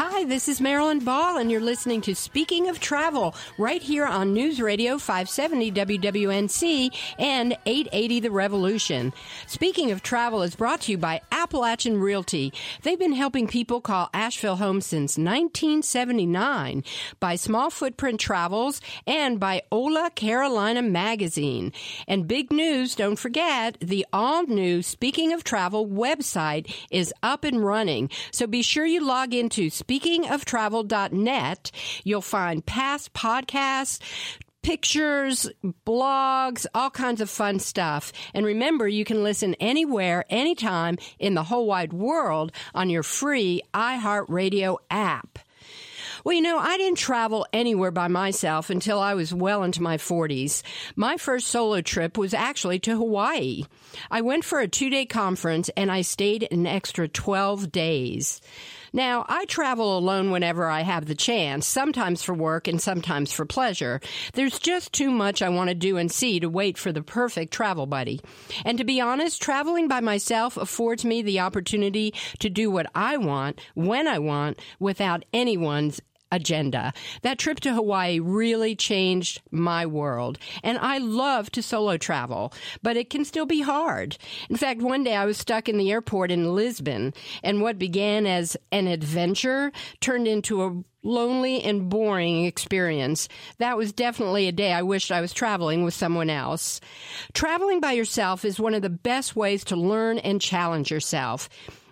Hi, this is Marilyn Ball, and you're listening to Speaking of Travel right here on News Radio 570 WWNC and 880 The Revolution. Speaking of Travel is brought to you by Appalachian Realty. They've been helping people call Asheville home since 1979 by Small Footprint Travels and by Hola Carolina Magazine. And big news, don't forget, the all new Speaking of Travel website is up and running. So be sure you log into speakingoftravel.net. You'll find past podcasts, pictures, blogs, all kinds of fun stuff. And remember, you can listen anywhere, anytime in the whole wide world on your free iHeartRadio app. Well, you know, I didn't travel anywhere by myself until I was well into my 40s. My first solo trip was actually to Hawaii. I went for a two day conference and I stayed an extra 12 days. Now, I travel alone whenever I have the chance, sometimes for work and sometimes for pleasure. There's just too much I want to do and see to wait for the perfect travel buddy. And to be honest, traveling by myself affords me the opportunity to do what I want, when I want, without anyone's agenda. That trip to Hawaii really changed my world. And I love to solo travel, but it can still be hard. In fact, one day I was stuck in the airport in Lisbon, and what began as an adventure turned into a lonely and boring experience. That was definitely a day I wished I was traveling with someone else. Traveling by yourself is one of the best ways to learn and challenge yourself.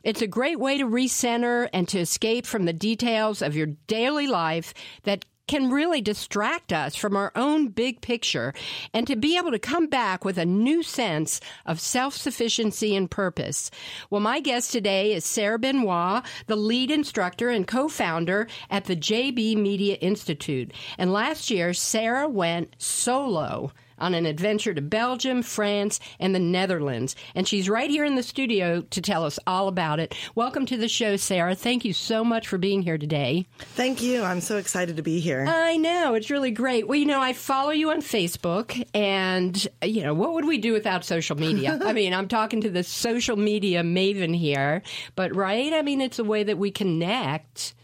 It's a great way to recenter and to escape from the details of your daily life that can really distract us from our own big picture and to be able to come back with a new sense of self-sufficiency and purpose. Well, my guest today is Sarah Benoit, the lead instructor and co-founder at the JB Media Institute. And last year, Sarah went solo on an adventure to Belgium, France, and the Netherlands. And she's right here in the studio to tell us all about it. Welcome to the show, Sarah. Thank you so much for being here today. Thank you. I'm so excited to be here. I know. It's really great. Well, you know, I follow you on Facebook, and, you know, what would we do without social media? I mean, I'm talking to the social media maven here, but, right? I mean, it's a way that we connect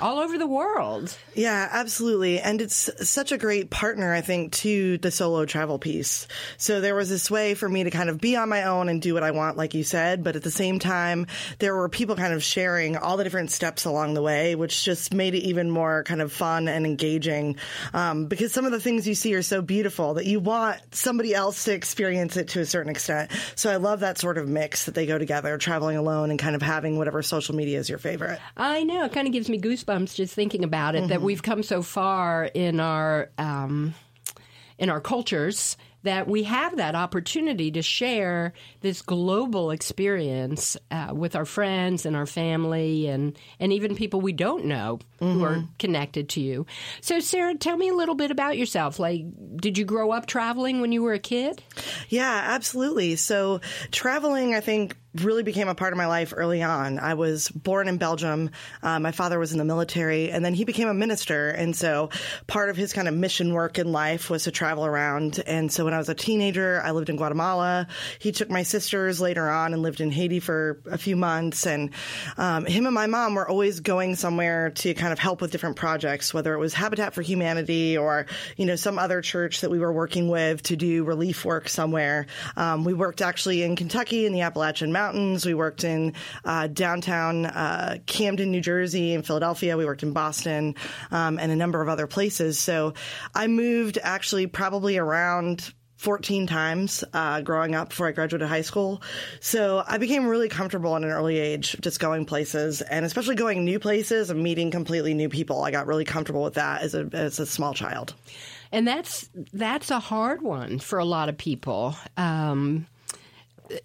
all over the world. Yeah, absolutely. And it's such a great partner, I think, to the solo travel piece. So there was this way for me to kind of be on my own and do what I want, like you said. But at the same time, there were people kind of sharing all the different steps along the way, which just made it even more kind of fun and engaging. Um, because some of the things you see are so beautiful that you want somebody else to experience it to a certain extent. So I love that sort of mix that they go together, traveling alone and kind of having whatever social media is your favorite. I know. It kind of gives me goosebumps goosebumps just thinking about it. Mm-hmm. That we've come so far in our um, in our cultures that we have that opportunity to share this global experience uh, with our friends and our family and, and even people we don't know mm-hmm. who are mm-hmm. connected to you. So, Sarah, tell me a little bit about yourself. Like, did you grow up traveling when you were a kid? Yeah, absolutely. So, traveling, I think, really became a part of my life early on. I was born in Belgium. Uh, my father was in the military, and then he became a minister. And so part of his kind of mission work in life was to travel around. And so when I was a teenager, I lived in Guatemala. He took my sisters later on and lived in Haiti for a few months. And um, him and my mom were always going somewhere to kind of help with different projects, whether it was Habitat for Humanity or, you know, some other church that we were working with to do relief work somewhere. Um, we worked actually in Kentucky in the Appalachian Mountains Mountains. We worked in uh, downtown uh, Camden, New Jersey, and Philadelphia. We worked in Boston um, and a number of other places. So I moved actually probably around 14 times uh, growing up before I graduated high school. So I became really comfortable at an early age just going places and especially going new places and meeting completely new people. I got really comfortable with that as a, as a small child. And that's that's a hard one for a lot of people. Um,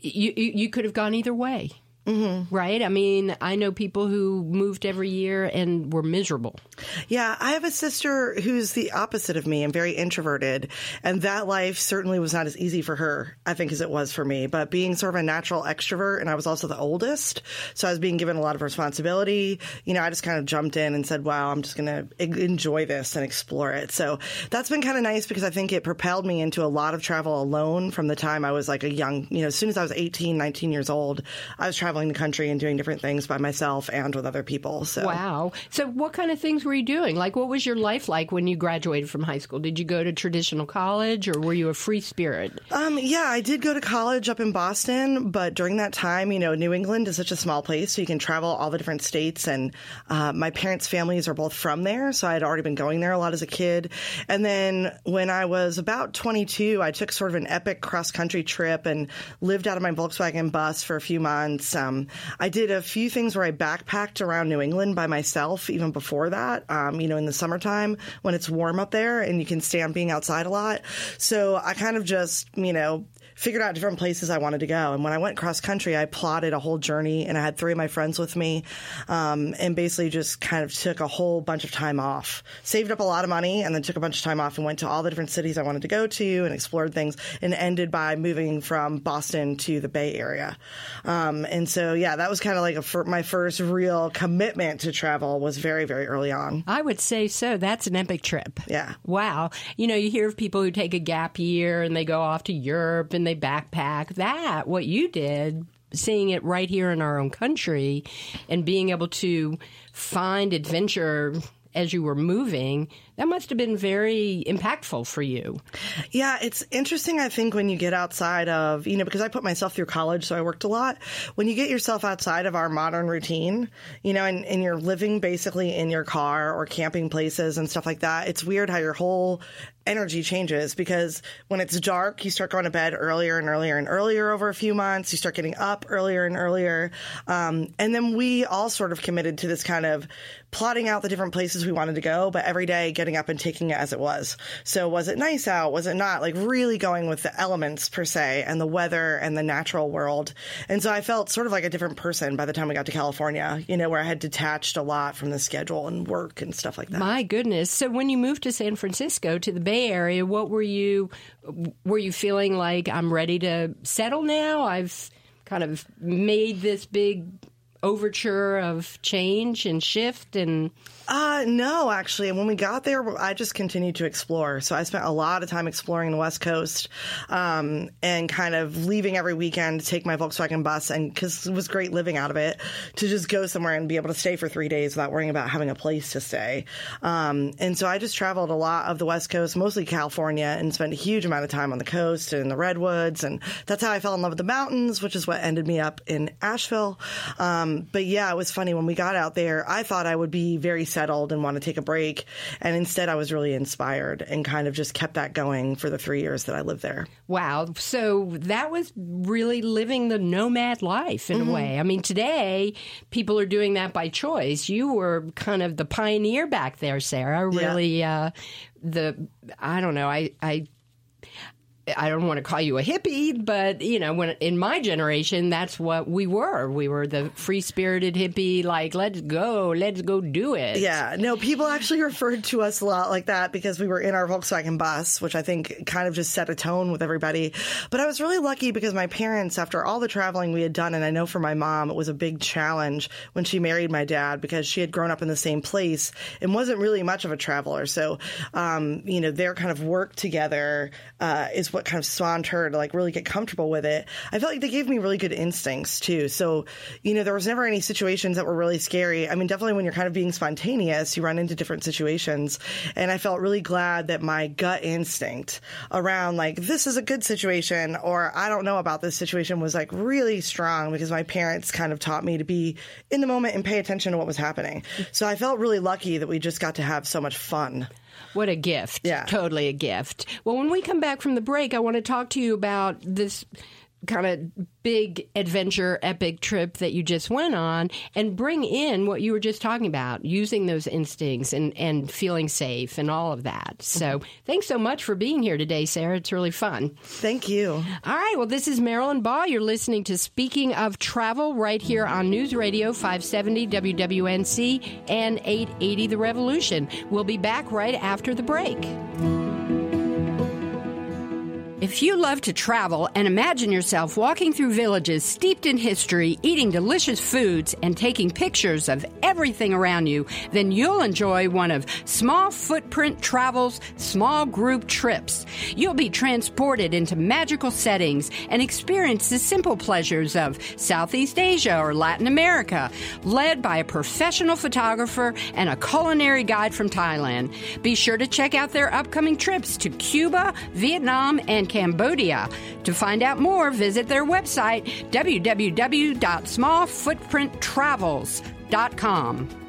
you, you could have gone either way. mm-hmm. right? I mean, I know people who moved every year and were miserable. Yeah, I have a sister who's the opposite of me and very introverted, and that life certainly was not as easy for her, I think, as it was for me. But being sort of a natural extrovert, and I was also the oldest, so I was being given a lot of responsibility. You know, I just kind of jumped in and said, "Wow, I'm just going to enjoy this and explore it." So that's been kind of nice because I think it propelled me into a lot of travel alone from the time I was like a young, you know, as soon as I was 18, 19 years old, I was traveling the country and doing different things by myself and with other people. So wow. So what kind of things were you doing? Like, what was your life like when you graduated from high school? Did you go to traditional college, or were you a free spirit? Um, yeah, I did go to college up in Boston, but during that time, you know, New England is such a small place, so you can travel all the different states. And uh, my parents' families are both from there, so I had already been going there a lot as a kid. And then when I was about 22, I took sort of an epic cross country trip and lived out of my Volkswagen bus for a few months. Um, I did a few things where I backpacked around New England by myself even before that, um, you know, in the summertime when it's warm up there and you can stand being outside a lot. So I kind of just, you know, figured out different places I wanted to go. And when I went cross country, I plotted a whole journey and I had three of my friends with me um, and basically just kind of took a whole bunch of time off, saved up a lot of money, and then took a bunch of time off and went to all the different cities I wanted to go to and explored things and ended by moving from Boston to the Bay Area. Um, and so, yeah, that was kind of like a, my first real commitment to travel was very, very early on. I would say so. That's an epic trip. Yeah. Wow. You know, you hear of people who take a gap year and they go off to Europe and they backpack. That, what you did, seeing it right here in our own country and being able to find adventure as you were moving, that must have been very impactful for you. Yeah, it's interesting, I think, when you get outside of, you know, because I put myself through college, so I worked a lot. When you get yourself outside of our modern routine, you know, and, and you're living basically in your car or camping places and stuff like that, it's weird how your whole energy changes because when it's dark, you start going to bed earlier and earlier and earlier over a few months. You start getting up earlier and earlier. Um, and then we all sort of committed to this kind of plotting out the different places we wanted to go, but every day getting up and taking it as it was. So was it nice out? Was it not? Like really going with the elements per se and the weather and the natural world. And so I felt sort of like a different person by the time we got to California, you know, where I had detached a lot from the schedule and work and stuff like that. My goodness. So when you moved to San Francisco to the Bay Area, what were you were you feeling like I'm ready to settle now? I've kind of made this big overture of change and shift and uh, no, actually. When we got there, I just continued to explore. So I spent a lot of time exploring the West Coast um, and kind of leaving every weekend to take my Volkswagen bus. And because it was great living out of it, to just go somewhere and be able to stay for three days without worrying about having a place to stay. Um, and so I just traveled a lot of the West Coast, mostly California, and spent a huge amount of time on the coast and the redwoods. And that's how I fell in love with the mountains, which is what ended me up in Asheville. Um, but yeah, it was funny when we got out there. I thought I would be very settled and want to take a break. And instead, I was really inspired and kind of just kept that going for the three years that I lived there. Wow. So that was really living the nomad life in mm-hmm. a way. I mean, today, people are doing that by choice. You were kind of the pioneer back there, Sarah. Really, yeah. uh, the, I don't know, I, I I don't want to call you a hippie, but you know, when in my generation, that's what we were. We were the free spirited hippie, like let's go, let's go do it. Yeah, no, people actually referred to us a lot like that because we were in our Volkswagen bus, which I think kind of just set a tone with everybody. But I was really lucky because my parents, after all the traveling we had done, and I know for my mom, it was a big challenge when she married my dad because she had grown up in the same place and wasn't really much of a traveler. So, um, you know, their kind of work together uh, is what kind of spawned her to like really get comfortable with it. I felt like they gave me really good instincts too. So, you know, there was never any situations that were really scary. I mean, definitely when you're kind of being spontaneous, you run into different situations. And I felt really glad that my gut instinct around like, this is a good situation or I don't know about this situation was like really strong because my parents kind of taught me to be in the moment and pay attention to what was happening. So I felt really lucky that we just got to have so much fun. What a gift. Yeah. Totally a gift. Well, when we come back from the break, I want to talk to you about this kind of big adventure epic trip that you just went on and bring in what you were just talking about using those instincts and, and feeling safe and all of that. So thanks so much for being here today sarah. It's really fun. Thank you. All right. Well this is marilyn ball you're listening to speaking of travel right here on news radio 570 wwnc and 880 the revolution. We'll be back right after the break if you love to travel and imagine yourself walking through villages steeped in history, eating delicious foods, and taking pictures of everything around you, then you'll enjoy one of Small Footprint Travel's small group trips. You'll be transported into magical settings and experience the simple pleasures of Southeast Asia or Latin America, led by a professional photographer and a culinary guide from Thailand. Be sure to check out their upcoming trips to Cuba, Vietnam, and Cambodia. To find out more, visit their website www.smallfootprinttravels.com.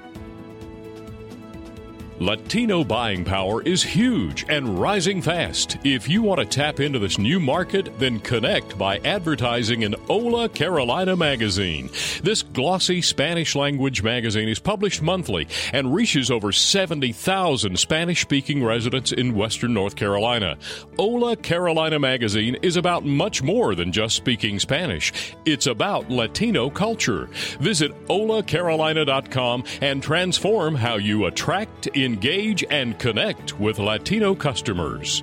Latino buying power is huge and rising fast. If you want to tap into this new market, then connect by advertising in Hola Carolina magazine. This glossy Spanish language magazine is published monthly and reaches over 70,000 Spanish speaking residents in Western North Carolina. Hola Carolina magazine is about much more than just speaking Spanish. It's about Latino culture. Visit holacarolina.com and transform how you attract, engage, and connect with Latino customers.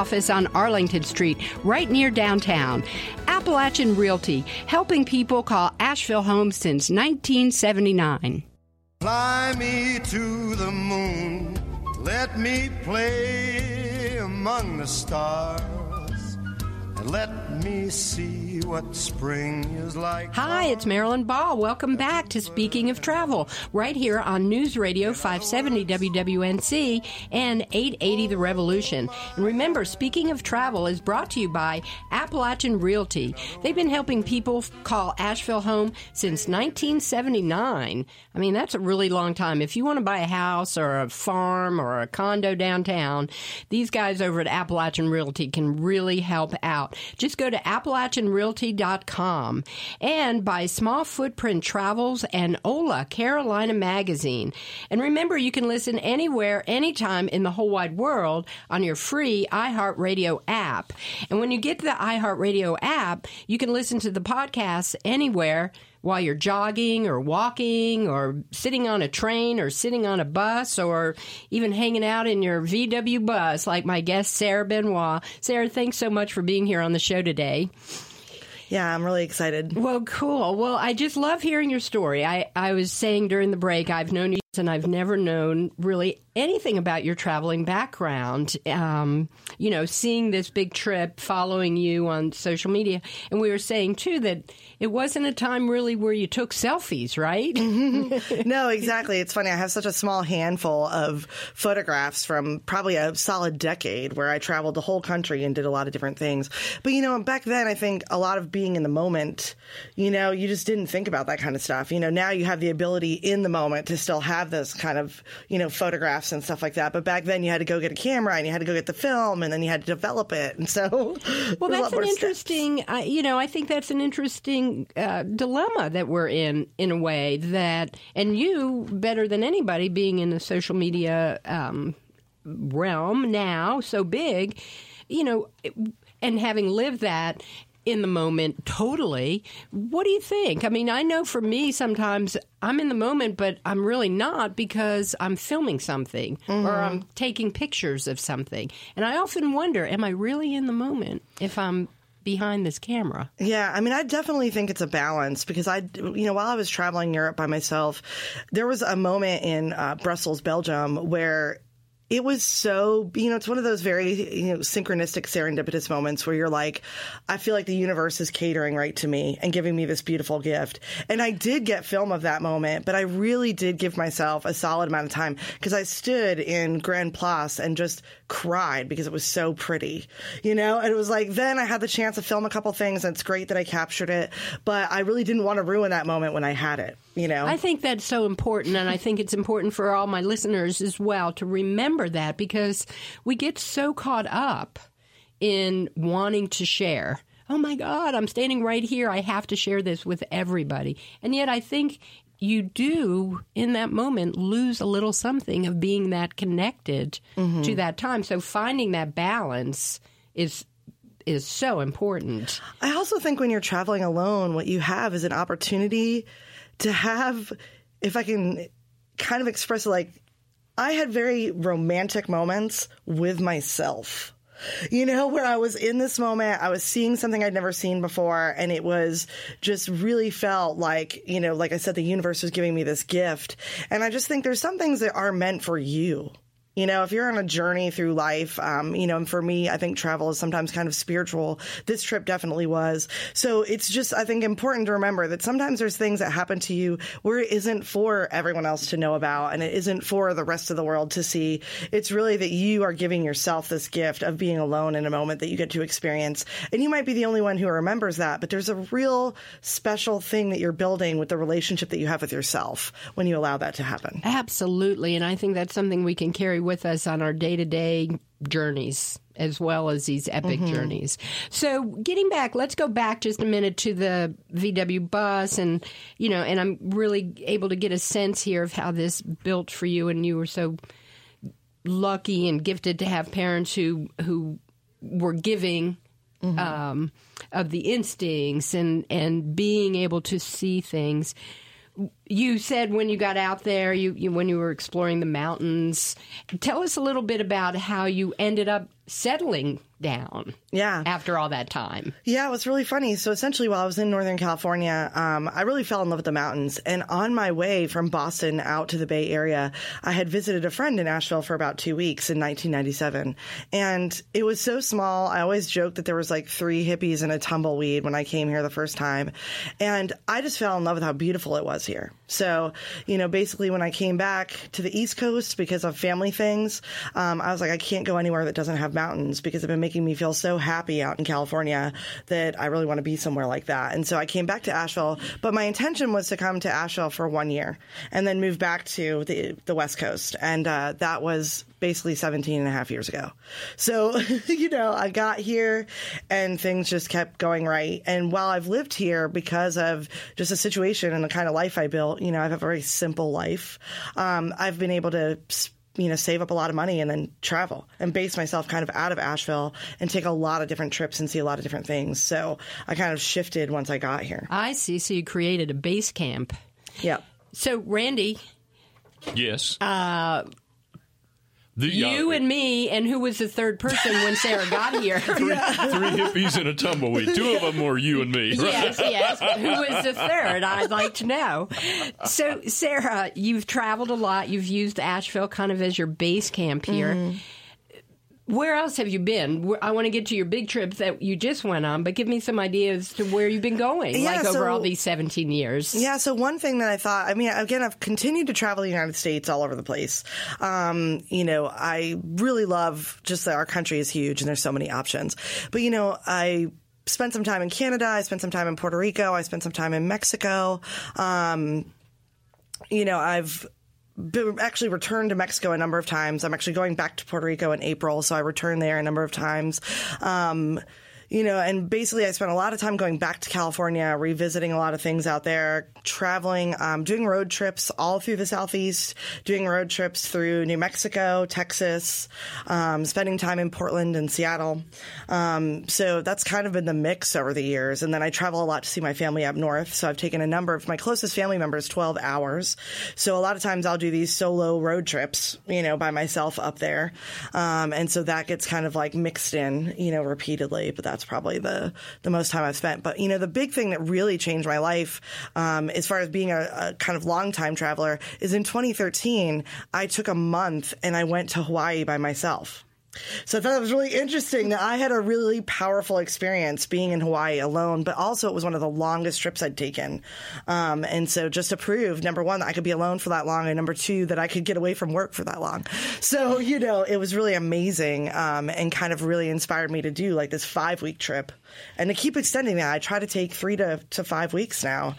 on Arlington Street, right near downtown. Appalachian Realty, helping people call Asheville home since 1979. Fly me to the moon, let me play among the stars, and let me see what spring is like. Hi, it's Marilyn Ball. Welcome back to Speaking of Travel, right here on News Radio 570 WWNC and 880 The Revolution. And remember, Speaking of Travel is brought to you by Appalachian Realty. They've been helping people call Asheville home since 1979. I mean, that's a really long time. If you want to buy a house or a farm or a condo downtown, these guys over at Appalachian Realty can really help out. Just go to AppalachianRealty.com and by Small Footprint Travels and Hola Carolina Magazine. And remember, you can listen anywhere, anytime in the whole wide world on your free iHeartRadio app. And when you get to the iHeartRadio app, you can listen to the podcasts anywhere while you're jogging or walking or sitting on a train or sitting on a bus or even hanging out in your VW bus, like my guest, Sarah Benoit. Sarah, thanks so much for being here on the show today. Yeah, I'm really excited. Well, cool. Well, I just love hearing your story. I, I was saying during the break, I've known you and I've never known really anything about your traveling background. Um, you know, seeing this big trip, following you on social media. And we were saying, too, that it wasn't a time really where you took selfies, right? no, exactly. It's funny. I have such a small handful of photographs from probably a solid decade where I traveled the whole country and did a lot of different things. But, you know, back then, I think a lot of being in the moment, you know, you just didn't think about that kind of stuff. You know, now you have the ability in the moment to still have those kind of, you know, photographs and stuff like that. But back then, you had to go get a camera and you had to go get the film and then you had to develop it. And so, well, that's an interesting, uh, you know, I think that's an interesting uh, dilemma that we're in, in a way that, and you better than anybody being in the social media um, realm now, so big, you know, and having lived that, in the moment totally. What do you think? I mean, I know for me, sometimes I'm in the moment, but I'm really not because I'm filming something mm-hmm. or I'm taking pictures of something. And I often wonder, am I really in the moment if I'm behind this camera. Yeah, I mean, I definitely think it's a balance because I, you know, while I was traveling Europe by myself, there was a moment in uh, Brussels, Belgium, where it was so, you know, it's one of those very, you know, synchronistic, serendipitous moments where you're like, I feel like the universe is catering right to me and giving me this beautiful gift. And I did get film of that moment, but I really did give myself a solid amount of time because I stood in Grand Place and just cried because it was so pretty, you know? And it was like, then I had the chance to film a couple things and it's great that I captured it, but I really didn't want to ruin that moment when I had it, you know? I think that's so important, and I think it's important for all my listeners as well to remember that because we get so caught up in wanting to share. Oh my God, I'm standing right here. I have to share this with everybody. And yet, I think you do in that moment lose a little something of being that connected mm-hmm. to that time. So, finding that balance is is so important. I also think when you're traveling alone, what you have is an opportunity to have, if I can kind of express it like, I had very romantic moments with myself. You know, where I was in this moment, I was seeing something I'd never seen before, and it was just really felt like, you know, like I said, the universe was giving me this gift. And I just think there's some things that are meant for you. You know, if you're on a journey through life, um, you know, and for me, I think travel is sometimes kind of spiritual. This trip definitely was. So it's just, I think, important to remember that sometimes there's things that happen to you where it isn't for everyone else to know about and it isn't for the rest of the world to see. It's really that you are giving yourself this gift of being alone in a moment that you get to experience. And you might be the only one who remembers that, but there's a real special thing that you're building with the relationship that you have with yourself when you allow that to happen. Absolutely. And I think that's something we can carry with us on our day to day journeys as well as these epic mm-hmm. journeys. So, getting back, let's go back just a minute to the VW bus and, you know, and I'm really able to get a sense here of how this built for you and you were so lucky and gifted to have parents who who were giving mm-hmm. um, of the instincts and and being able to see things you said when you got out there, you, you, when you were exploring the mountains. Tell us a little bit about how you ended up settling down. Yeah. After all that time. Yeah, it was really funny. So essentially, while I was in Northern California, um, I really fell in love with the mountains. And on my way from Boston out to the Bay Area, I had visited a friend in Asheville for about two weeks in 1997. And it was so small. I always joked that there was like three hippies and a tumbleweed when I came here the first time. And I just fell in love with how beautiful it was here. So, you know, basically when I came back to the East Coast because of family things, um, I was like, I can't go anywhere that doesn't have mountains because I've been making me feel so happy out in California that I really want to be somewhere like that. And so I came back to Asheville, but my intention was to come to Asheville for one year and then move back to the, the West Coast. And uh, that was basically 17 and a half years ago. So, you know, I got here and things just kept going right. And while I've lived here because of just a situation and the kind of life I built, you know, I have a very simple life. Um, I've been able to you know, save up a lot of money and then travel and base myself kind of out of Asheville and take a lot of different trips and see a lot of different things. So I kind of shifted once I got here. I see. So you created a base camp. Yeah. So Randy. Yes. Uh, the, you and me, and who was the third person when Sarah got here? three, three, hippies and a tumbleweed. Two of them were you and me. Right? Yes, yes. Who was the third? I'd like to know. So, Sarah, you've traveled a lot. You've used Asheville kind of as your base camp here. Mm-hmm. Where else have you been? I want to get to your big trip that you just went on, but give me some ideas to where you've been going, yeah, like so, over all these 17 years. Yeah, so one thing that I thought, I mean, again, I've continued to travel the United States all over the place. Um, you know, I really love just that our country is huge and there's so many options. But, you know, I spent some time in Canada, I spent some time in Puerto Rico, I spent some time in Mexico. Um, you know, I've actually returned to Mexico a number of times. I'm actually going back to Puerto Rico in April, so I returned there a number of times. Um, you know, and basically I spent a lot of time going back to California, revisiting a lot of things out there, traveling, um, doing road trips all through the Southeast, doing road trips through New Mexico, Texas, um, spending time in Portland and Seattle. Um, so that's kind of been the mix over the years. And then I travel a lot to see my family up north. So I've taken a number of my closest family members 12 hours. So a lot of times I'll do these solo road trips, you know, by myself up there. Um, and so that gets kind of like mixed in, you know, repeatedly, but that's that's probably the the most time I've spent. But you know, the big thing that really changed my life, um, as far as being a, a kind of long time traveler, is in 2013 I took a month and I went to Hawaii by myself. So I thought it was really interesting that I had a really powerful experience being in Hawaii alone, but also it was one of the longest trips I'd taken. Um, and so just to prove, number one, that I could be alone for that long, and number two, that I could get away from work for that long. So, you know, it was really amazing um, and kind of really inspired me to do like this five week trip and to keep extending that. I try to take three to, to five weeks now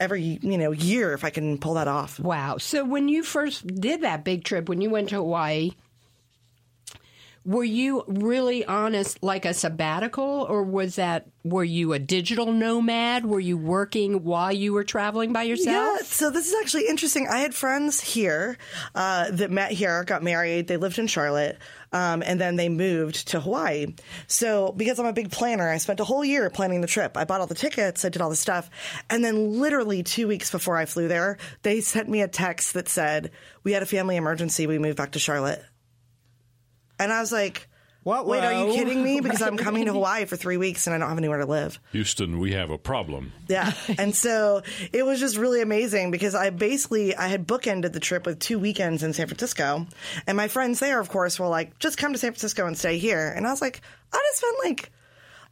every you know year if I can pull that off. Wow. So when you first did that big trip, when you went to Hawaii, were you really honest like a sabbatical or was that were you a digital nomad? Were you working while you were traveling by yourself? Yeah so this is actually interesting. I had friends here uh, that met here got married they lived in charlotte um, and then they moved to hawaii. So because i'm a big planner i spent a whole year planning the trip. I bought all the tickets i did all the stuff and then literally two weeks before i flew there they sent me a text that said we had a family emergency we moved back to charlotte and I was like, what? Wait, are you kidding me? Because I'm coming to Hawaii for three weeks and I don't have anywhere to live. Houston, we have a problem. Yeah, and so it was just really amazing because I basically I had bookended the trip with two weekends in San Francisco, and my friends there, of course, were like, "Just come to San Francisco and stay here." And I was like, "I just spent like."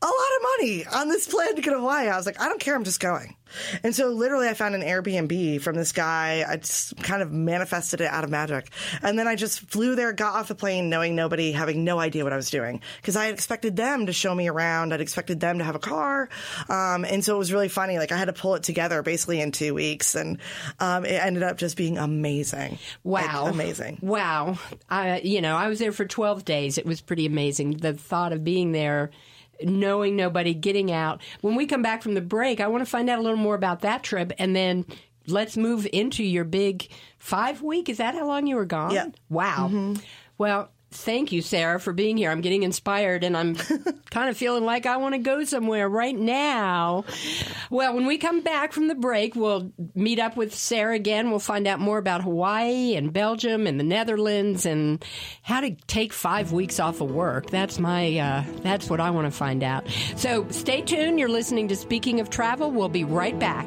A lot of money on this plan to go to Hawaii. I was like, I don't care. I'm just going. And so literally I found an Airbnb from this guy. I just kind of manifested it out of magic. And then I just flew there, got off the plane knowing nobody, having no idea what I was doing. Cause I had expected them to show me around. I'd expected them to have a car. Um, and so it was really funny. Like I had to pull it together basically in two weeks and, um, it ended up just being amazing. Wow. Like, amazing. Wow. I, you know, I was there for 12 days. It was pretty amazing. The thought of being there knowing nobody, getting out. When we come back from the break, I want to find out a little more about that trip and then let's move into your big five week. Is that how long you were gone? Yeah. Wow. Mm-hmm. Well, Thank you, Sarah, for being here. I'm getting inspired and I'm kind of feeling like I want to go somewhere right now. Well, when we come back from the break, we'll meet up with Sarah again. We'll find out more about Hawaii and Belgium and the Netherlands and how to take five weeks off of work. That's my, uh, that's what I want to find out. So stay tuned. You're listening to Speaking of Travel. We'll be right back.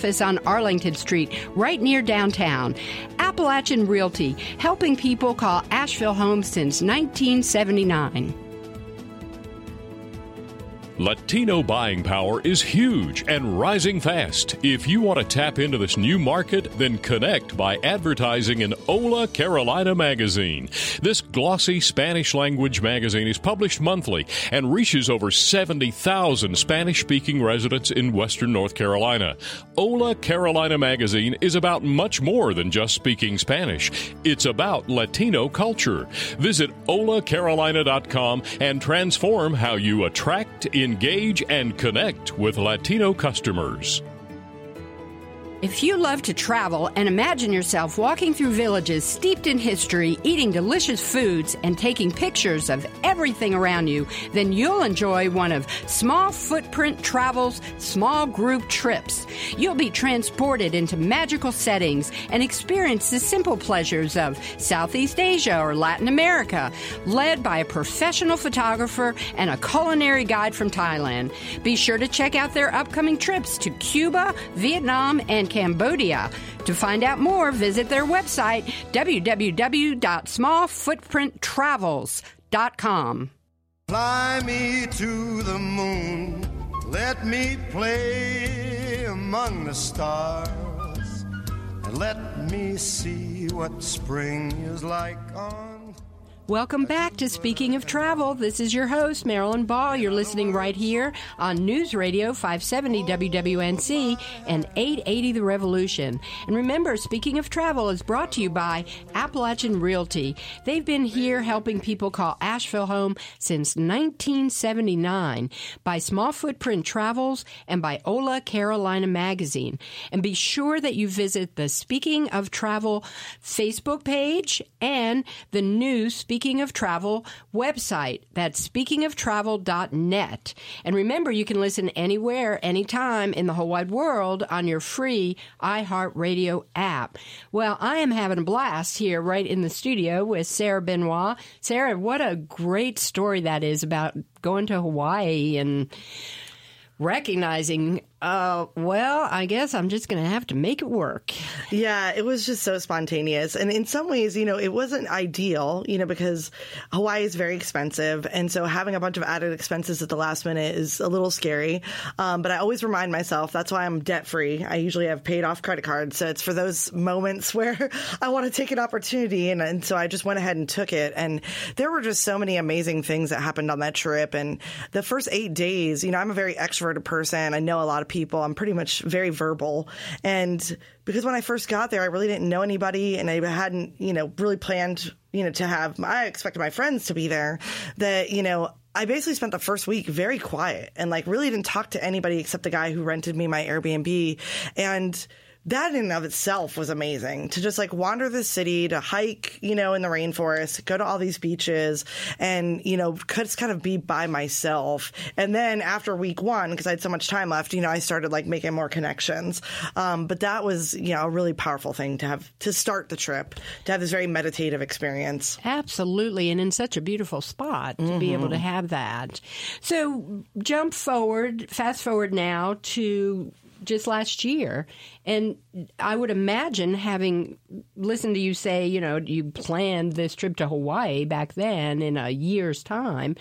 office on Arlington Street, right near downtown. Appalachian Realty, helping people call Asheville home since 1979. Latino buying power is huge and rising fast. If you want to tap into this new market, then connect by advertising in Hola Carolina magazine. This glossy Spanish language magazine is published monthly and reaches over 70,000 Spanish speaking residents in Western North Carolina. Hola Carolina magazine is about much more than just speaking Spanish. It's about Latino culture. Visit holacarolina.com and transform how you attract, in engage and connect with Latino customers. If you love to travel and imagine yourself walking through villages steeped in history, eating delicious foods, and taking pictures of everything around you, then you'll enjoy one of Small Footprint Travel's small group trips. You'll be transported into magical settings and experience the simple pleasures of Southeast Asia or Latin America, led by a professional photographer and a culinary guide from Thailand. Be sure to check out their upcoming trips to Cuba, Vietnam, and Cambodia. To find out more, visit their website www.smallfootprinttravels.com. Fly me to the moon, let me play among the stars, and let me see what spring is like on Welcome back to Speaking of Travel. This is your host, Marilyn Ball. You're listening right here on News Radio 570 WWNC and 880 The Revolution. And remember, Speaking of Travel is brought to you by Appalachian Realty. They've been here helping people call Asheville home since 1979 by Small Footprint Travels and by Hola Carolina Magazine. And be sure that you visit the Speaking of Travel Facebook page and the new Speaking Speaking of Travel website. That's speakingoftravel.net. And remember, you can listen anywhere, anytime in the whole wide world on your free iHeartRadio app. Well, I am having a blast here right in the studio with Sarah Benoit. Sarah, what a great story that is about going to Hawaii and recognizing uh, well, I guess I'm just going to have to make it work. Yeah, it was just so spontaneous. And in some ways, you know, it wasn't ideal, you know, because Hawaii is very expensive. And so having a bunch of added expenses at the last minute is a little scary. Um, but I always remind myself that's why I'm debt free. I usually have paid off credit cards. So it's for those moments where I want to take an opportunity. And, and so I just went ahead and took it. And there were just so many amazing things that happened on that trip. And the first eight days, you know, I'm a very extroverted person. I know a lot of people. I'm pretty much very verbal. And because when I first got there, I really didn't know anybody and I hadn't, you know, really planned, you know, to have, I expected my friends to be there that, you know, I basically spent the first week very quiet and like really didn't talk to anybody except the guy who rented me my Airbnb. And, that in and of itself was amazing to just like wander the city, to hike, you know, in the rainforest, go to all these beaches and, you know, just kind of be by myself. And then after week one, because I had so much time left, you know, I started like making more connections. Um, but that was, you know, a really powerful thing to have to start the trip, to have this very meditative experience. Absolutely. And in such a beautiful spot to mm-hmm. be able to mm-hmm. have that. So jump forward, fast forward now to just last year. And I would imagine having listened to you say, you know, you planned this trip to Hawaii back then in a year's time.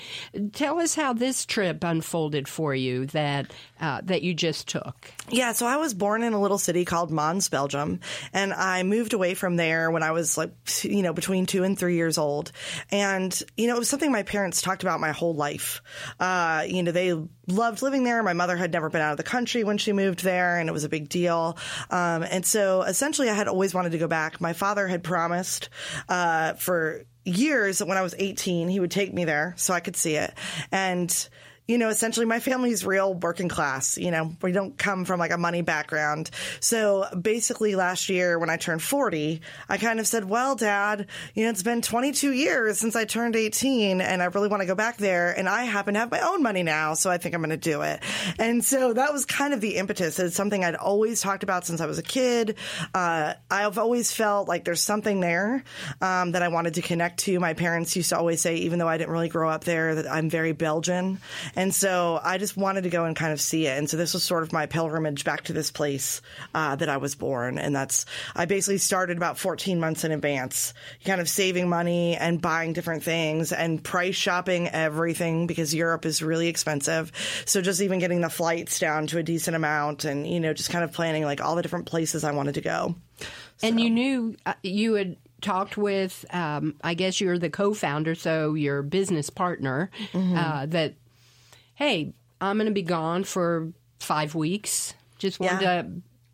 Tell us how this trip unfolded for you that uh, that you just took. Yeah, so I was born in a little city called Mons, Belgium, and I moved away from there when I was like, you know, between two and three years old. And you know, it was something my parents talked about my whole life. Uh, you know, they loved living there. My mother had never been out of the country when she moved there, and it was a big deal. Um, and so essentially, I had always wanted to go back. My father had promised uh, for years that when I was 18, he would take me there so I could see it. And you know, essentially my family's real working class. You know, we don't come from like a money background. So basically last year when I turned 40, I kind of said, well, dad, you know, it's been 22 years since I turned 18 and I really want to go back there. And I happen to have my own money now. So I think I'm going to do it. And so that was kind of the impetus. It's something I'd always talked about since I was a kid. Uh, I've always felt like there's something there um, that I wanted to connect to. My parents used to always say, even though I didn't really grow up there, that I'm very Belgian. And so I just wanted to go and kind of see it. And so this was sort of my pilgrimage back to this place uh, that I was born. And that's, I basically started about 14 months in advance, kind of saving money and buying different things and price shopping everything because Europe is really expensive. So just even getting the flights down to a decent amount and, you know, just kind of planning like all the different places I wanted to go. And you knew uh, you had talked with, um, I guess you're the co-founder, so your business partner, mm-hmm. uh, that hey, I'm going to be gone for five weeks. Just wanted yeah. to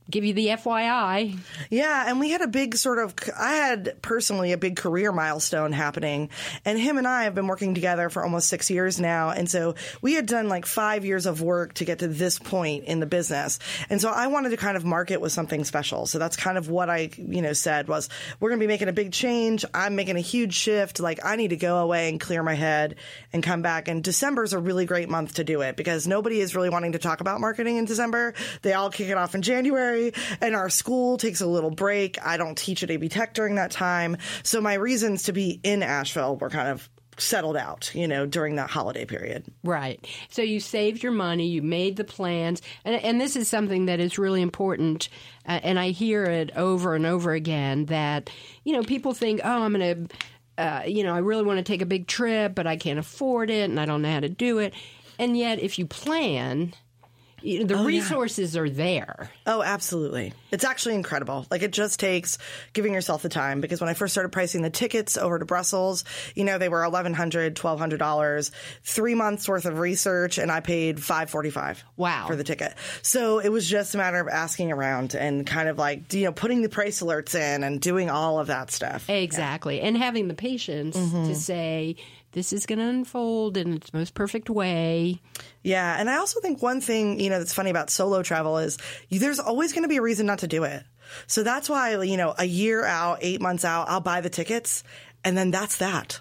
give you the FYI. Yeah, and we had a big sort of I had personally a big career milestone happening and him and I have been working together for almost 6 years now and so we had done like 5 years of work to get to this point in the business. And so I wanted to kind of market with something special. So that's kind of what I, you know, said was we're going to be making a big change. I'm making a huge shift. Like I need to go away and clear my head and come back and December is a really great month to do it because nobody is really wanting to talk about marketing in December. They all kick it off in January and our school takes a little break. I don't teach at AB Tech during that time. So my reasons to be in Asheville were kind of settled out, you know, during that holiday period. Right. So you saved your money, you made the plans, and, and this is something that is really important. Uh, and I hear it over and over again that, you know, people think, oh, I'm going to. Uh, you know, I really want to take a big trip, but I can't afford it and I don't know how to do it. And yet, if you plan, you know, the resources are there. Oh, absolutely. It's actually incredible. Like it just takes giving yourself the time because when I first started pricing the tickets over to Brussels, you know, they were $1,100, $1,200, three months worth of research and I paid 545 Wow. for the ticket. So it was just a matter of asking around and kind of like, you know, putting the price alerts in and doing all of that stuff. Exactly. And having the patience Mm-hmm. to say, this is going to unfold in its most perfect way. Yeah, and I also think one thing you know that's funny about solo travel is there's always going to be a reason not to do it. So that's why you know a year out, eight months out, I'll buy the tickets, and then that's that.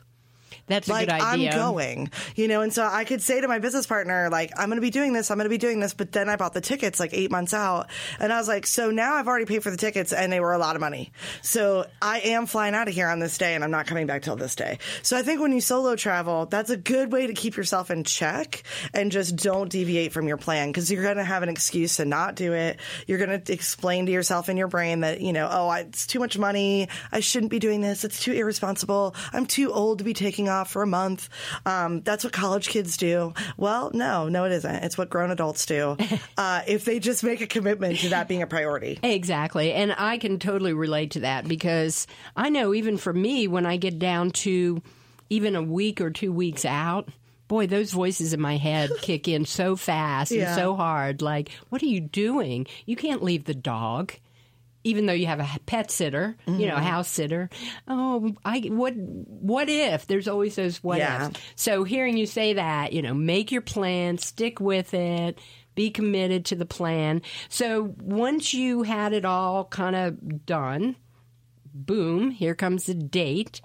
That's a like good idea. I'm going, you know, and so I could say to my business partner, like, I'm going to be doing this, I'm going to be doing this, but then I bought the tickets like eight months out, and I was like, so now I've already paid for the tickets, and they were a lot of money, so I am flying out of here on this day, and I'm not coming back till this day. So I think when you solo travel, that's a good way to keep yourself in check and just don't deviate from your plan because you're going to have an excuse to not do it. You're going to explain to yourself in your brain that you know, oh, it's too much money, I shouldn't be doing this, it's too irresponsible, I'm too old to be taking off for a month. Um, that's what college kids do. Well, no, no, it isn't. It's what grown adults do. Uh, if they just make a commitment to that being a priority. Exactly. And I can totally relate to that because I know even for me, when I get down to even a week or two weeks out, boy, those voices in my head kick in so fast and so hard. Like, what are you doing? You can't leave the dog. Even though you have a pet sitter, you know, a mm-hmm. house sitter. Oh, I what what if? There's always those what Yeah. ifs. So hearing you say that, you know, make your plan, stick with it, be committed to the plan. So once you had it all kind of done, boom, here comes the date.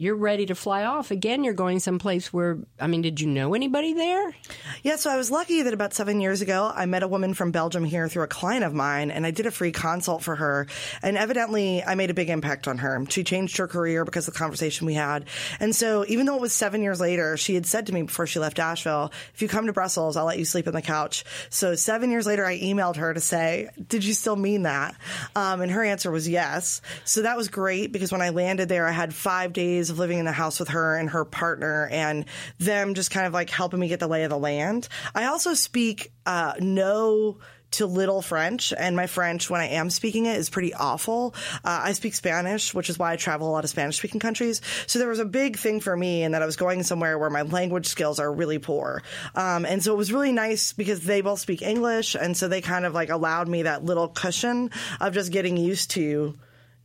You're ready to fly off. Again, you're going someplace where, I mean, did you know anybody there? Yeah, so I was lucky that about seven years ago, I met a woman from Belgium here through a client of mine, and I did a free consult for her. And evidently, I made a big impact on her. She changed her career because of the conversation we had. And so, even though it was seven years later, she had said to me before she left Asheville, if you come to Brussels, I'll let you sleep on the couch. So, seven years later, I emailed her to say, Did you still mean that? Um, and her answer was yes. So, that was great because when I landed there, I had five days of living in the house with her and her partner and them just kind of like helping me get the lay of the land. I also speak uh, no to little French, and my French, when I am speaking it, is pretty awful. Uh, I speak Spanish, which is why I travel a lot of Spanish speaking countries. So there was a big thing for me in that I was going somewhere where my language skills are really poor. Um, and so it was really nice because they both speak English, and so they kind of like allowed me that little cushion of just getting used to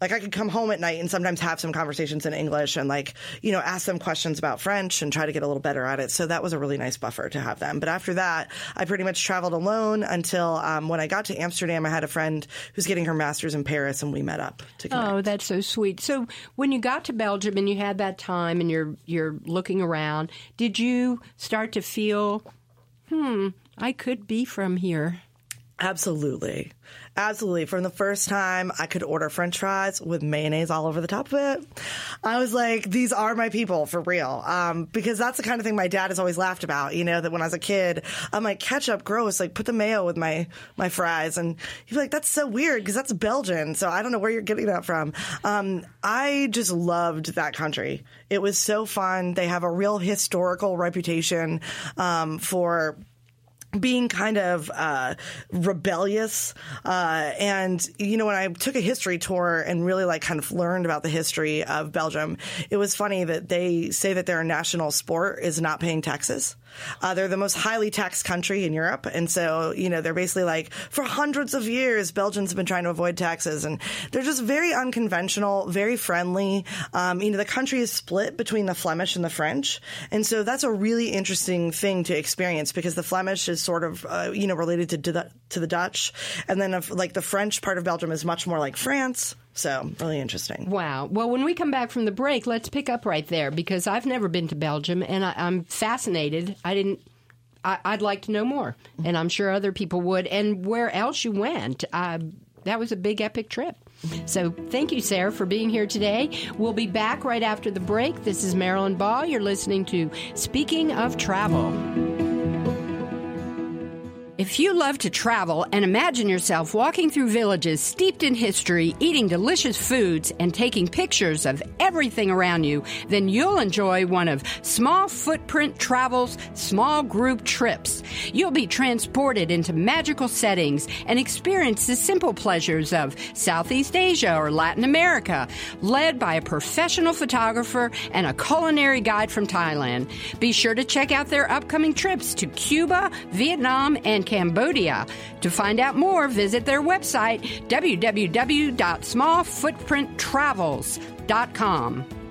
like I could come home at night and sometimes have some conversations in English and like, you know, ask them questions about French and try to get a little better at it. So that was a really nice buffer to have them. But after that, I pretty much traveled alone until um, when I got to Amsterdam, I had a friend who's getting her master's in Paris and we met up to connect. Oh, that's so sweet. So when you got to Belgium and you had that time and you're you're looking around, did you start to feel, hmm, I could be from here? Absolutely. Absolutely. From the first time I could order french fries with mayonnaise all over the top of it, I was like, these are my people for real. Um, because that's the kind of thing my dad has always laughed about, you know, that when I was a kid, I'm like, ketchup, gross, like put the mayo with my, my fries. And he's like, that's so weird because that's Belgian. So I don't know where you're getting that from. Um, I just loved that country. It was so fun. They have a real historical reputation, um, for being kind of uh, rebellious. Uh, and, you know, when I took a history tour and really like kind of learned about the history of Belgium, it was funny that they say that their national sport is not paying taxes. Uh, they're the most highly taxed country in Europe. And so, you know, they're basically like, for hundreds of years, Belgians have been trying to avoid taxes. And they're just very unconventional, very friendly. Um, you know, the country is split between the Flemish and the French. And so that's a really interesting thing to experience because the Flemish is sort of, uh, you know, related to, the, to the Dutch. And then, if, like, the French part of Belgium is much more like France. So, really interesting. Wow. Well, when we come back from the break, let's pick up right there because I've never been to Belgium and I, I'm fascinated. I didn't. I, I'd like to know more, and I'm sure other people would. And where else you went? Uh, that was a big epic trip. So thank you, Sarah, for being here today. We'll be back right after the break. This is Marilyn Ball. You're listening to Speaking of Travel. If you love to travel and imagine yourself walking through villages steeped in history, eating delicious foods, and taking pictures of everything around you, then you'll enjoy one of Small Footprint Travel's small group trips. You'll be transported into magical settings and experience the simple pleasures of Southeast Asia or Latin America, led by a professional photographer and a culinary guide from Thailand. Be sure to check out their upcoming trips to Cuba, Vietnam, and Cambodia. To find out more, visit their website www.smallfootprinttravels.com.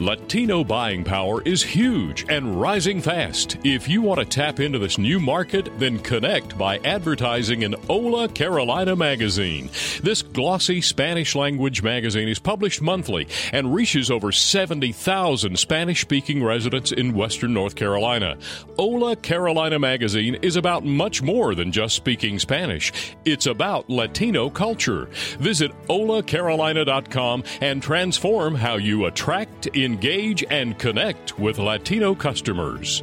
Latino buying power is huge and rising fast. If you want to tap into this new market, then connect by advertising in Hola Carolina magazine. This glossy Spanish language magazine is published monthly and reaches over 70,000 Spanish speaking residents in Western North Carolina. Hola Carolina magazine is about much more than just speaking Spanish. It's about Latino culture. Visit holacarolina.com and transform how you attract, engage, and connect with Latino customers.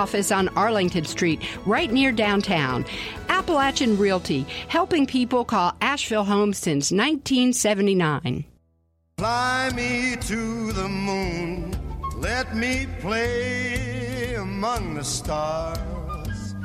on Arlington Street, right near downtown. Appalachian Realty, helping people call Asheville home since 1979. Fly me to the moon, let me play among the stars,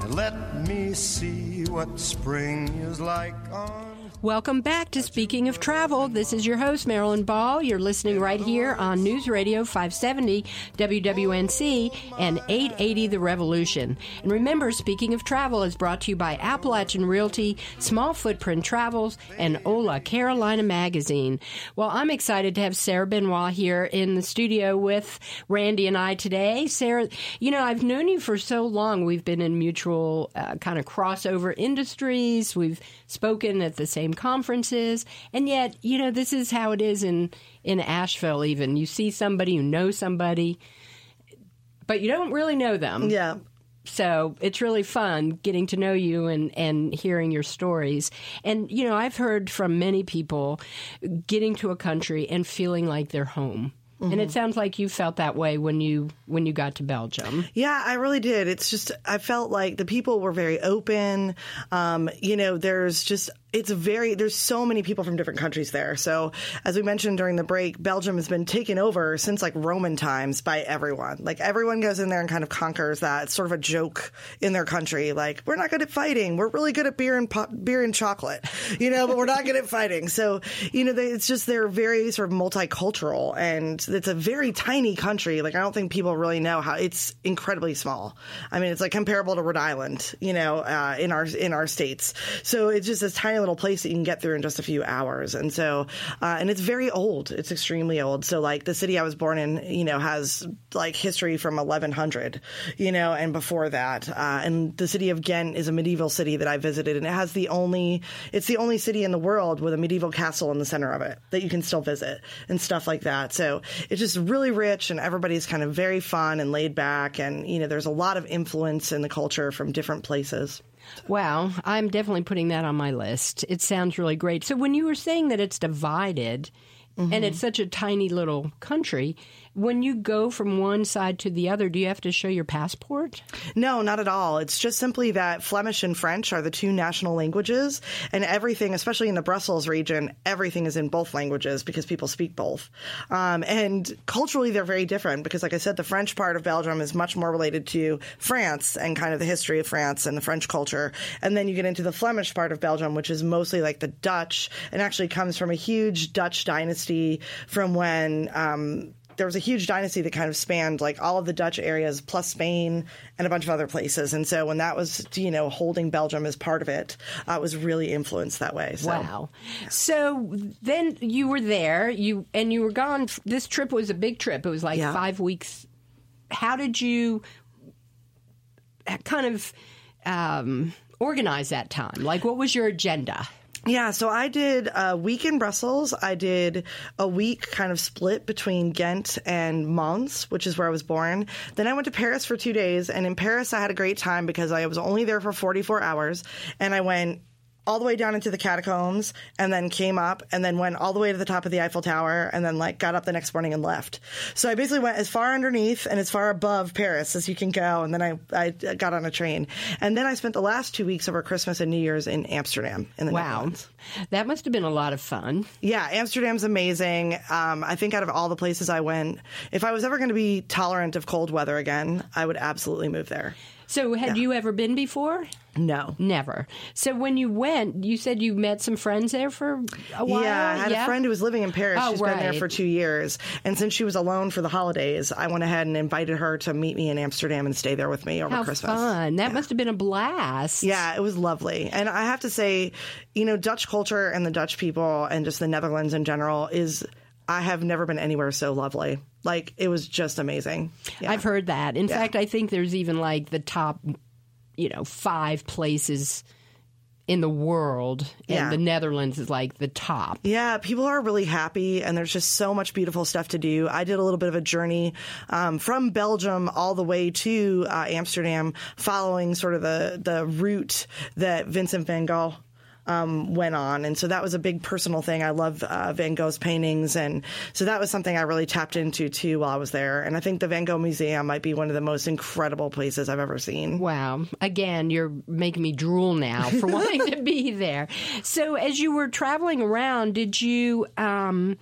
and let me see what spring is like on. Welcome back to Speaking of Travel. This is your host, Marilyn Ball. You're listening right here on News Radio 570 WWNC and 880 The Revolution. And remember, Speaking of Travel is brought to you by Appalachian Realty, Small Footprint Travels, and Hola Carolina Magazine. Well, I'm excited to have Sarah Benoit here in the studio with Randy and I today. Sarah, you know, I've known you for so long. We've been in mutual uh, kind of crossover industries. We've spoken at the same conferences, and yet, you know, this is how it is in in Asheville. Even you see somebody, you know somebody, but you don't really know them. Yeah. So it's really fun getting to know you and, and hearing your stories. And, you know, I've heard from many people getting to a country and feeling like they're home. And it sounds like you felt that way when you when you got to Belgium. Yeah, I really did. It's just I felt like the people were very open. Um, you know, there's just it's very there's so many people from different countries there. So as we mentioned during the break, Belgium has been taken over since like Roman times by everyone. Like everyone goes in there and kind of conquers that. It's sort of a joke in their country. Like we're not good at fighting. We're really good at beer and po- beer and chocolate, you know, but we're not good at fighting. So you know, they, it's just they're very sort of multicultural and it's a very tiny country. Like I don't think people really know how it's incredibly small. I mean, it's like comparable to Rhode Island, you know, uh, in our in our states. So it's just this tiny little place that you can get through in just a few hours. And so, uh, and it's very old. It's extremely old. So like the city I was born in, you know, has like history from 1100, you know, and before that. Uh, and the city of Ghent is a medieval city that I visited, and it has the only it's the only city in the world with a medieval castle in the center of it that you can still visit and stuff like that. So it's just really rich, and everybody's kind of very fun and laid back, and you know, there's a lot of influence in the culture from different places. Wow, I'm definitely putting that on my list. It sounds really great. So when you were saying that it's divided and mm-hmm. it's such a tiny little country, when you go from one side to the other, do you have to show your passport? No, not at all. It's just simply that Flemish and French are the two national languages, and everything, especially in the Brussels region, everything is in both languages because people speak both. Um, and culturally, they're very different because, like I said, the French part of Belgium is much more related to France and kind of the history of France and the French culture. And then you get into the Flemish part of Belgium, which is mostly like the Dutch and actually comes from a huge Dutch dynasty from when. Um, there was a huge dynasty that kind of spanned like all of the Dutch areas plus Spain and a bunch of other places. And so when that was, you know, holding Belgium as part of it, uh, it was really influenced that way. So. Wow. So then you were there, you and you were gone. This trip was a big trip. It was like Yeah. five weeks. How did you? kind of um, organize that time? Like, what was your agenda? Yeah, so I did a week in Brussels. I did a week kind of split between Ghent and Mons, which is where I was born. Then I went to Paris for two days, and in Paris I had a great time because I was only there for 44 hours, and I went all the way down into the catacombs and then came up and then went all the way to the top of the Eiffel Tower and then like got up the next morning and left. So I basically went as far underneath and as far above Paris as you can go. And then I, I got on a train. And then I spent the last two weeks over Christmas and New Year's in Amsterdam in the Wow. Netherlands. That must have been a lot of fun. Yeah, Amsterdam's amazing. Um, I think out of all the places I went, if I was ever going to be tolerant of cold weather again, I would absolutely move there. So, had you ever been before? No. Never. So, when you went, you said you met some friends there for a while? Yeah, I had a friend who was living in Paris. Oh, She's been there for two years. And since she was alone for the holidays, I went ahead and invited her to meet me in Amsterdam and stay there with me over How Christmas. fun. That must have been a blast. Yeah, it was lovely. And I have to say, you know, Dutch culture and the Dutch people and just the Netherlands in general is, I have never been anywhere so lovely. Like, it was just amazing. Yeah. I've heard that. In fact, I think there's even like the top, you know, five places in the world, and Yeah. the Netherlands is like the top. Yeah, people are really happy, and there's just so much beautiful stuff to do. I did a little bit of a journey um, from Belgium all the way to uh, Amsterdam, following sort of the the route that Vincent van Gogh. Um, went on, and so that was a big personal thing. I love uh, Van Gogh's paintings, and so that was something I really tapped into too while I was there. And I think the Van Gogh Museum might be one of the most incredible places I've ever seen. Wow. Again, you're making me drool now for wanting to be there. So, as you were traveling around, did you, um,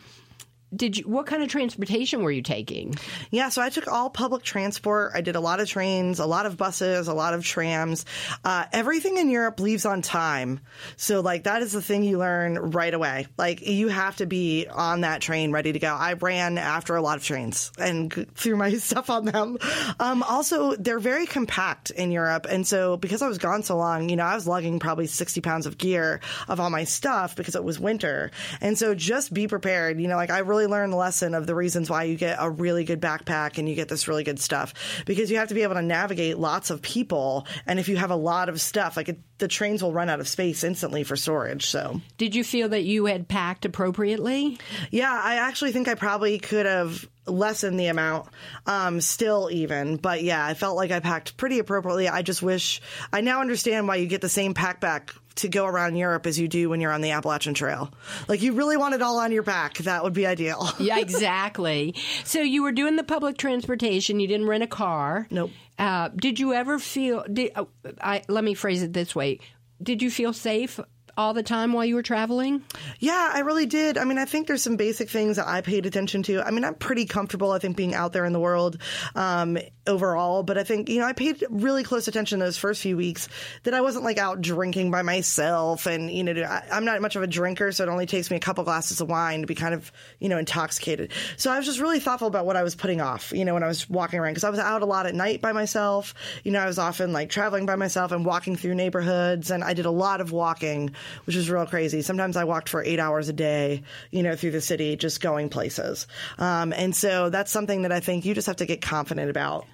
did you, what kind of transportation were you taking? Yeah, so I took all public transport. I did a lot of trains, a lot of buses, a lot of trams. Uh, everything in Europe leaves on time. So, like, that is the thing you learn right away. Like, you have to be on that train ready to go. I ran after a lot of trains and threw my stuff on them. Um, also, they're very compact in Europe. And so, because I was gone so long, you know, I was lugging probably 60 pounds of gear of all my stuff because it was winter. And so, just be prepared. You know, like, I really learned the lesson of the reasons why you get a really good backpack and you get this really good stuff because you have to be able to navigate lots of people. And if you have a lot of stuff, like, it, the trains will run out of space instantly for storage. So, Did you feel that you had packed appropriately? yeah, I actually think I probably could have lessened the amount um, still even but yeah i felt like i packed pretty appropriately i just wish i now understand why you get the same pack back to go around europe as you do when you're on the appalachian trail like you really want it all on your back that would be ideal Yeah, exactly. so you were doing the public transportation. You didn't rent a car. Nope. Uh, did you ever feel? Did, uh, I, let me phrase it this way: Did you feel safe all the time while you were traveling? Yeah, I really did. I mean, I think there's some basic things that I paid attention to. I mean, I'm pretty comfortable, I think, being out there in the world um, overall, but I think, you know, I paid really close attention those first few weeks that I wasn't like out drinking by myself. And, you know, I, I'm not much of a drinker, so it only takes me a couple glasses of wine to be kind of, you know, intoxicated. So I was just really thoughtful about what I was putting off, you know, when I was walking around, because I was out a lot at night by myself. You know, I was often like traveling by myself and walking through neighborhoods, and I did a lot of walking, which was real crazy. Sometimes I walked for eight hours a day, you know, through the city, just going places. Um, and so that's something that I think you just have to get confident about.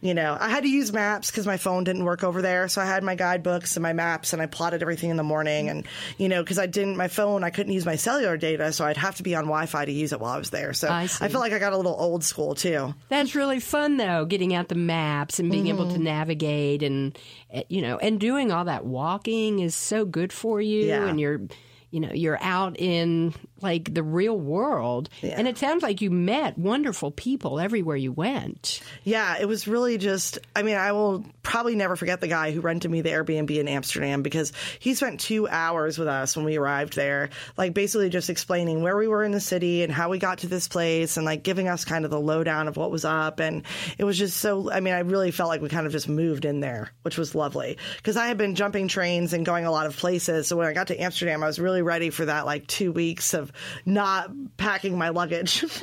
You know, I had to use maps because my phone didn't work over there. So I had my guidebooks and my maps and I plotted everything in the morning. And, you know, because I didn't, my phone, I couldn't use my cellular data. So I'd have to be on Wi Fi to use it while I was there. So I I, feel like I got a little old school too. That's really fun, though, getting out the maps and being able Mm-hmm. to navigate and, eh, you know, and doing all that walking is so good for you. Yeah. And you're, you know, you're out in like the real world. And it sounds like you met wonderful people everywhere you went. Yeah, it was really just, I mean, I will probably never forget the guy who rented me the Airbnb in Amsterdam because he spent two hours with us when we arrived there, like basically just explaining where we were in the city and how we got to this place and like giving us kind of the lowdown of what was up. And it was just so, I mean, I really felt like we kind of just moved in there, which was lovely because I had been jumping trains and going a lot of places. So when I got to Amsterdam, I was really ready for that like two weeks of not packing my luggage.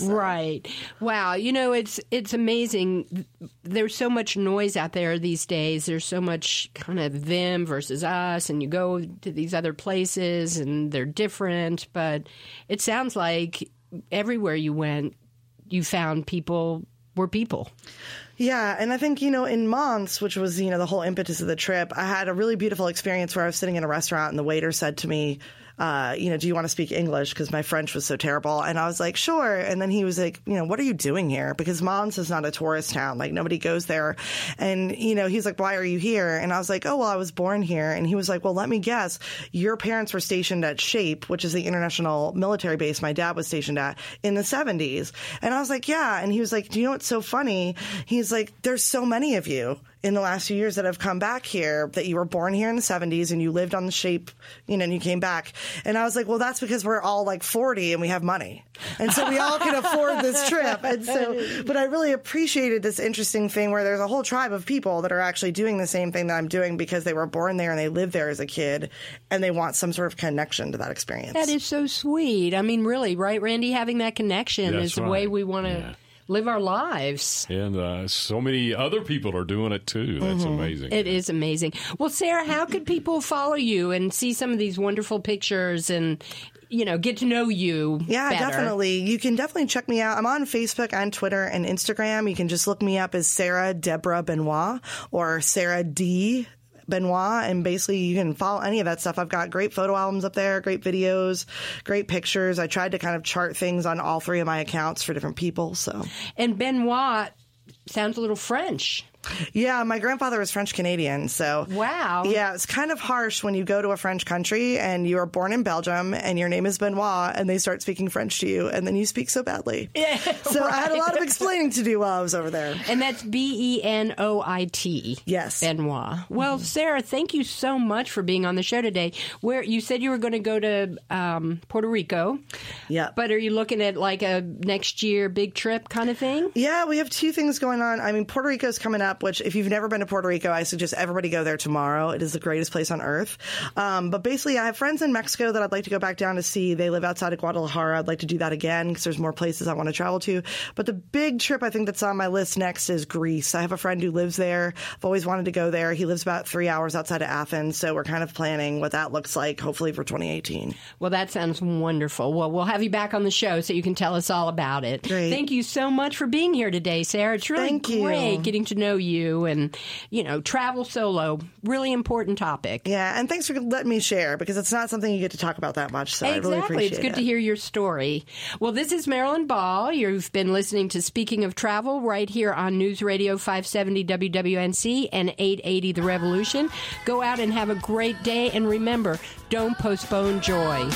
Right. Wow. You know, it's it's amazing. There's so much noise out there these days. There's so much kind of them versus us, and you go to these other places and they're different. But it sounds like everywhere you went, you found people were people. Yeah, and I think, you know, in Mons, which was, you know, the whole impetus of the trip, I had a really beautiful experience where I was sitting in a restaurant and the waiter said to me, uh, you know, do you want to speak English? Because my French was so terrible. And I was like, sure. And then he was like, you know, what are you doing here? Because Mons is not a tourist town. Like nobody goes there. And, you know, he's like, why are you here? And I was like, oh, well, I was born here. And he was like, well, let me guess. Your parents were stationed at SHAPE, which is the international military base my dad was stationed at in the 70s. And I was like, yeah. And he was like, do you know what's so funny? He's like, there's so many of you in the last few years that have come back here that you were born here in the 70s and you lived on the shape, you know, and you came back. And I was like, well, that's because we're all like 40 and we have money. And so we all can afford this trip. And so, but I really appreciated this interesting thing where there's a whole tribe of people that are actually doing the same thing that I'm doing because they were born there and they lived there as a kid and they want some sort of connection to that experience. That is so sweet. I mean, really, right, Randy? Having that connection That's is the way we want to. Yeah. Live our lives. And uh, so many other people are doing it too. That's amazing. It is amazing. Well, Sarah, how could people follow you and see some of these wonderful pictures and, you know, get to know you? Yeah, better? definitely. You can definitely check me out. I'm on Facebook and Twitter and Instagram. You can just look me up as Sarah Deborah Benoit or Sarah D. Benoit, and basically you can follow any of that stuff. I've got great photo albums up there, great videos, great pictures. I tried to kind of chart things on all three of my accounts for different people. So, And Benoit sounds a little French. Yeah, my grandfather was French Canadian. So, Wow. Yeah, it's kind of harsh when you go to a French country and you are born in Belgium and your name is Benoit and they start speaking French to you and then you speak so badly. Yeah, so I had a lot of explaining to do while I was over there. And that's B E N O I T. Yes. Benoit. Well, Sarah, thank you so much for being on the show today. Where you said you were going to go to um, Puerto Rico. Yeah. But are you looking at like a next year big trip kind of thing? Yeah, we have two things going on. I mean, Puerto Rico's coming up, which if you've never been to Puerto Rico, I suggest everybody go there tomorrow. It is the greatest place on earth. Um, but basically, I have friends in Mexico that I'd like to go back down to see. They live outside of Guadalajara. I'd like to do that again because there's more places I want to travel to. But the big trip I think that's on my list next is Greece. I have a friend who lives there. I've always wanted to go there. He lives about three hours outside of Athens. So we're kind of planning what that looks like, hopefully for 2018. Well, that sounds wonderful. Well, we'll have you back on the show so you can tell us all about it. Great. Thank you so much for being here today, Sarah. It's really Thank you. great getting to know you and, you know, travel solo. Really important topic. Yeah, and thanks for letting me share because it's not something you get to talk about that much. So I really Exactly. appreciate It's good it. to hear your story. Well, this is Marilyn Ball. You've been listening to Speaking of Travel right here on News Radio 570 WWNC and 880 The Revolution. Go out and have a great day. And remember, don't postpone joy.